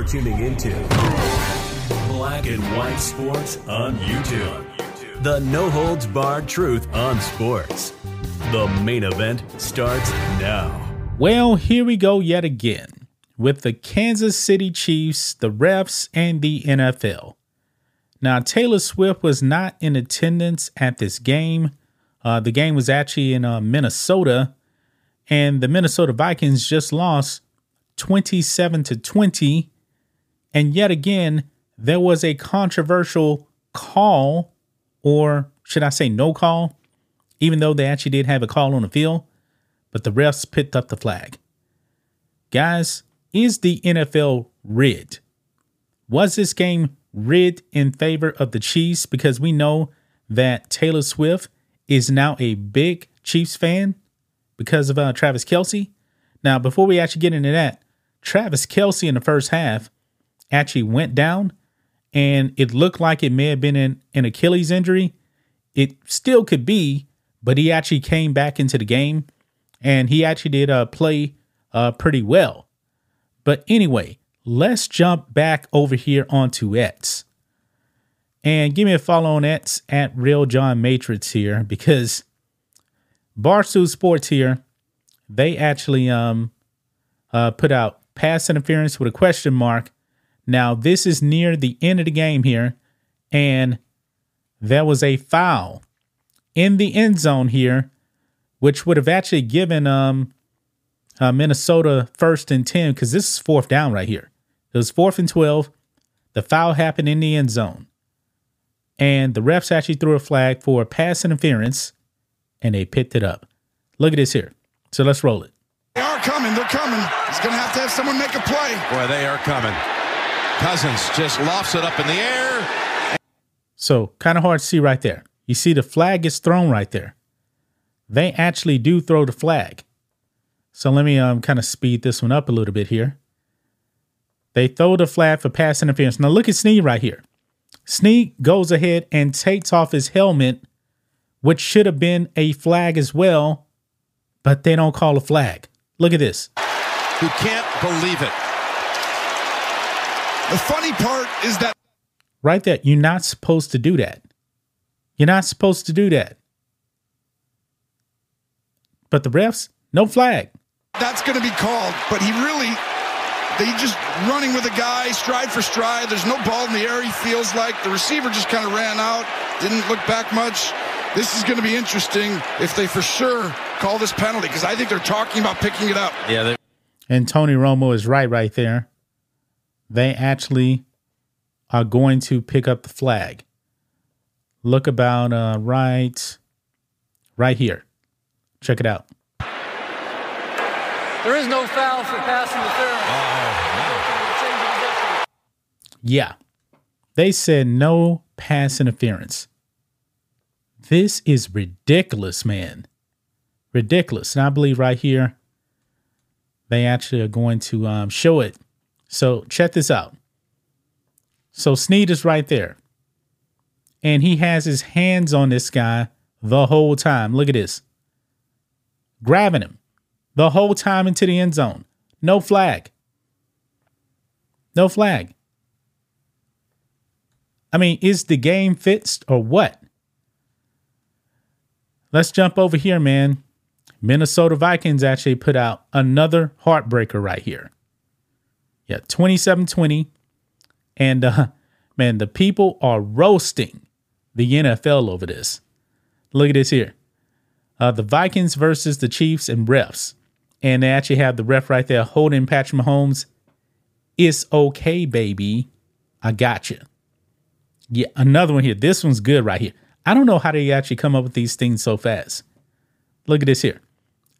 You're tuning into Black and White Sports on YouTube. The no holds barred truth on sports. The main event starts now. Well, here we go yet again with the Kansas City Chiefs, the refs, and the NFL. Now, Taylor Swift was not in attendance at this game. Uh, the game was actually in uh, Minnesota, and the Minnesota Vikings just lost 27 to 20. And yet again, there was a controversial call, or should I say no call, even though they actually did have a call on the field, but the refs picked up the flag. Guys, is the NFL rigged? Was this game rigged in favor of the Chiefs? Because we know that Taylor Swift is now a big Chiefs fan because of uh, Travis Kelce. Now, before we actually get into that, Travis Kelce in the first half actually went down and it looked like it may have been an, an Achilles injury. It still could be, but he actually came back into the game and he actually did uh, play uh, pretty well. But anyway, let's jump back over here onto X. And give me a follow on X at Real John Matrix here because Barstool Sports here, they actually um uh, put out pass interference with a question mark. Now, this is near the end of the game here, and there was a foul in the end zone here, which would have actually given um, uh, Minnesota first and 10 because this is fourth down right here. It was fourth and 12. The foul happened in the end zone. And the refs actually threw a flag for pass interference and they picked it up. Look at this here. So let's roll it. They are coming. They're coming. He's going to have to have someone make a play. Boy, they are coming. Cousins just lofts it up in the air. So kind of hard to see right there. You see the flag is thrown right there. They actually do throw the flag. So let me um kind of speed this one up a little bit here. They throw the flag for pass interference. Now look at Sneed right here. Sneed goes ahead and takes off his helmet, which should have been a flag as well, but they don't call a flag. Look at this. Who can't believe it. The funny part is that right there, you're not supposed to do that. You're not supposed to do that. But the refs, no flag. That's going to be called, but he really they just running with a guy stride for stride. There's no ball in the air. He feels like the receiver just kind of ran out, didn't look back much. This is going to be interesting if they for sure call this penalty because I think they're talking about picking it up. Yeah. And Tony Romo is right, right there. They actually are going to pick up the flag. Look about uh, right, right here. Check it out. There is no foul for pass interference. Yeah. They said no pass interference. This is ridiculous, man. Ridiculous. And I believe right here, they actually are going to um, show it. So check this out. So Sneed is right there. And he has his hands on this guy the whole time. Look at this. Grabbing him the whole time into the end zone. No flag. No flag. I mean, is the game fixed or what? Let's jump over here, man. Minnesota Vikings actually put out another heartbreaker right here. Yeah, 2720. And uh, man, the people are roasting the NFL over this. Look at this here. Uh, the Vikings versus the Chiefs and refs. And they actually have the ref right there holding Patrick Mahomes. It's okay, baby. I got you. Yeah, another one here. This one's good right here. I don't know how they actually come up with these things so fast. Look at this here.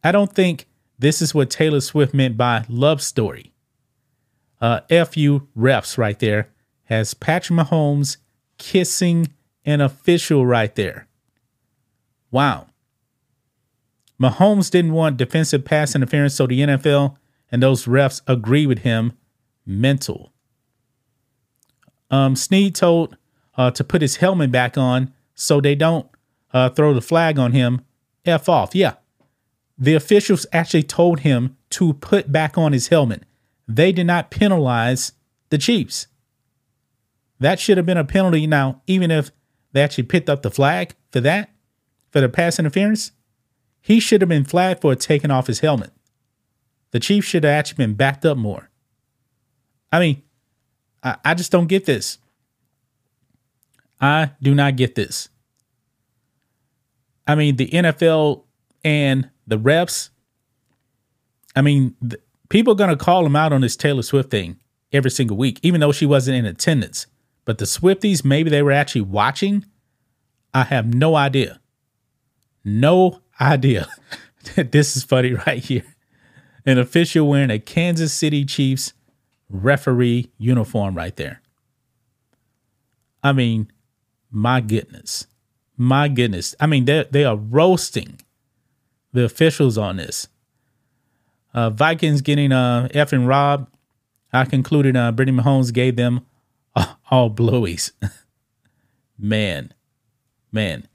I don't think this is what Taylor Swift meant by love story. Uh, FU refs right there has Patrick Mahomes kissing an official right there. Wow. Mahomes didn't want defensive pass interference, so the NFL and those refs agree with him. Mental. Um, Sneed told uh, to put his helmet back on so they don't uh, throw the flag on him. F off. Yeah. The officials actually told him to put back on his helmet. They did not penalize the Chiefs. That should have been a penalty. Now, even if they actually picked up the flag for that, for the pass interference, he should have been flagged for taking off his helmet. The Chiefs should have actually been backed up more. I mean, I, I just don't get this. I do not get this. I mean, the NFL and the refs, I mean, the, people are going to call him out on this Taylor Swift thing every single week, even though she wasn't in attendance. But the Swifties, maybe they were actually watching. I have no idea. No idea. this is funny right here. An official wearing a Kansas City Chiefs referee uniform right there. I mean, my goodness. My goodness. I mean, they they are roasting the officials on this. Uh, Vikings getting uh effing robbed. I concluded uh Brittany Mahomes gave them all blowies. man, man.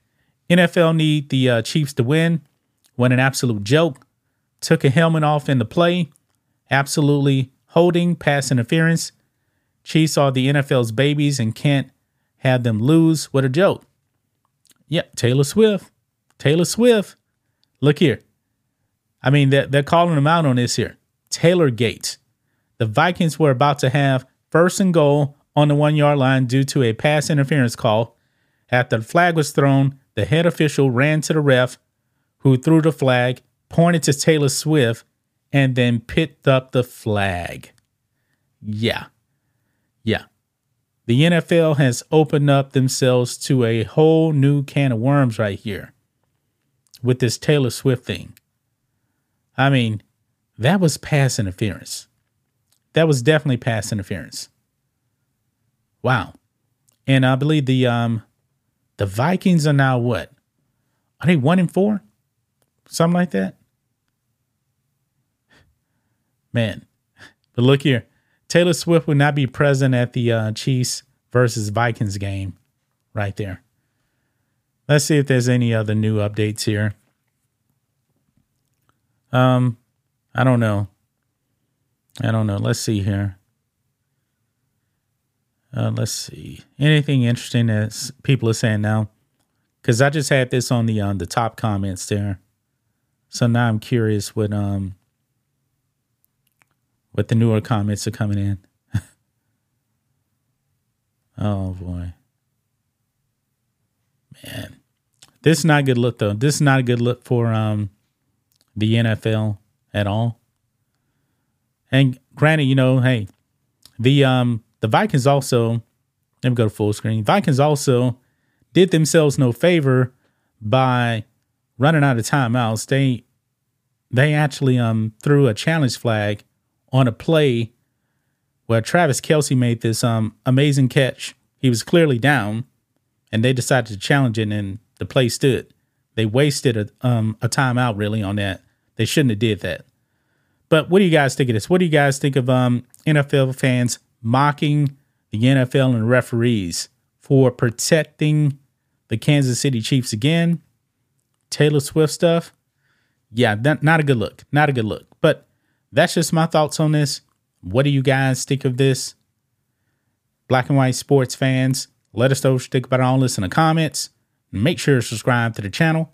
NFL need the uh, Chiefs to win. What an absolute joke. Took a helmet off in the play. Absolutely holding, pass interference. Chiefs are the NFL's babies and can't have them lose. What a joke. Yep, Taylor Swift. Taylor Swift. Look here. I mean, they're, they're calling them out on this here. Taylor Gates. The Vikings were about to have first and goal on the one yard line due to a pass interference call. After the flag was thrown, the head official ran to the ref, who threw the flag, pointed to Taylor Swift, and then picked up the flag. Yeah. Yeah. The NFL has opened up themselves to a whole new can of worms right here with this Taylor Swift thing. I mean, that was pass interference. That was definitely pass interference. Wow. And I believe the um the Vikings are now what? Are they one and four? Something like that? Man. But look here. Taylor Swift will not be present at the uh, Chiefs versus Vikings game right there. Let's see if there's any other new updates here. Um, I don't know. I don't know. Let's see here. Uh, let's see. Anything interesting that people are saying now? Because I just had this on the on the top comments there, so now I'm curious what um what the newer comments are coming in. oh boy, man, this is not a good look though. This is not a good look for um the NFL at all. And granted, you know, hey, the um the Vikings also, let me go to full screen. Vikings also did themselves no favor by running out of timeouts. They they actually um threw a challenge flag on a play where Travis Kelce made this um amazing catch. He was clearly down, and they decided to challenge it, and the play stood. They wasted a um a timeout really on that. They shouldn't have did that. But what do you guys think of this? What do you guys think of um NFL fans mocking the NFL and referees for protecting the Kansas City Chiefs again. Taylor Swift stuff. Yeah, that, not a good look. Not a good look. But that's just my thoughts on this. What do you guys think of this? Black and white sports fans, let us know what you think about all this in the comments. Make sure to subscribe to the channel.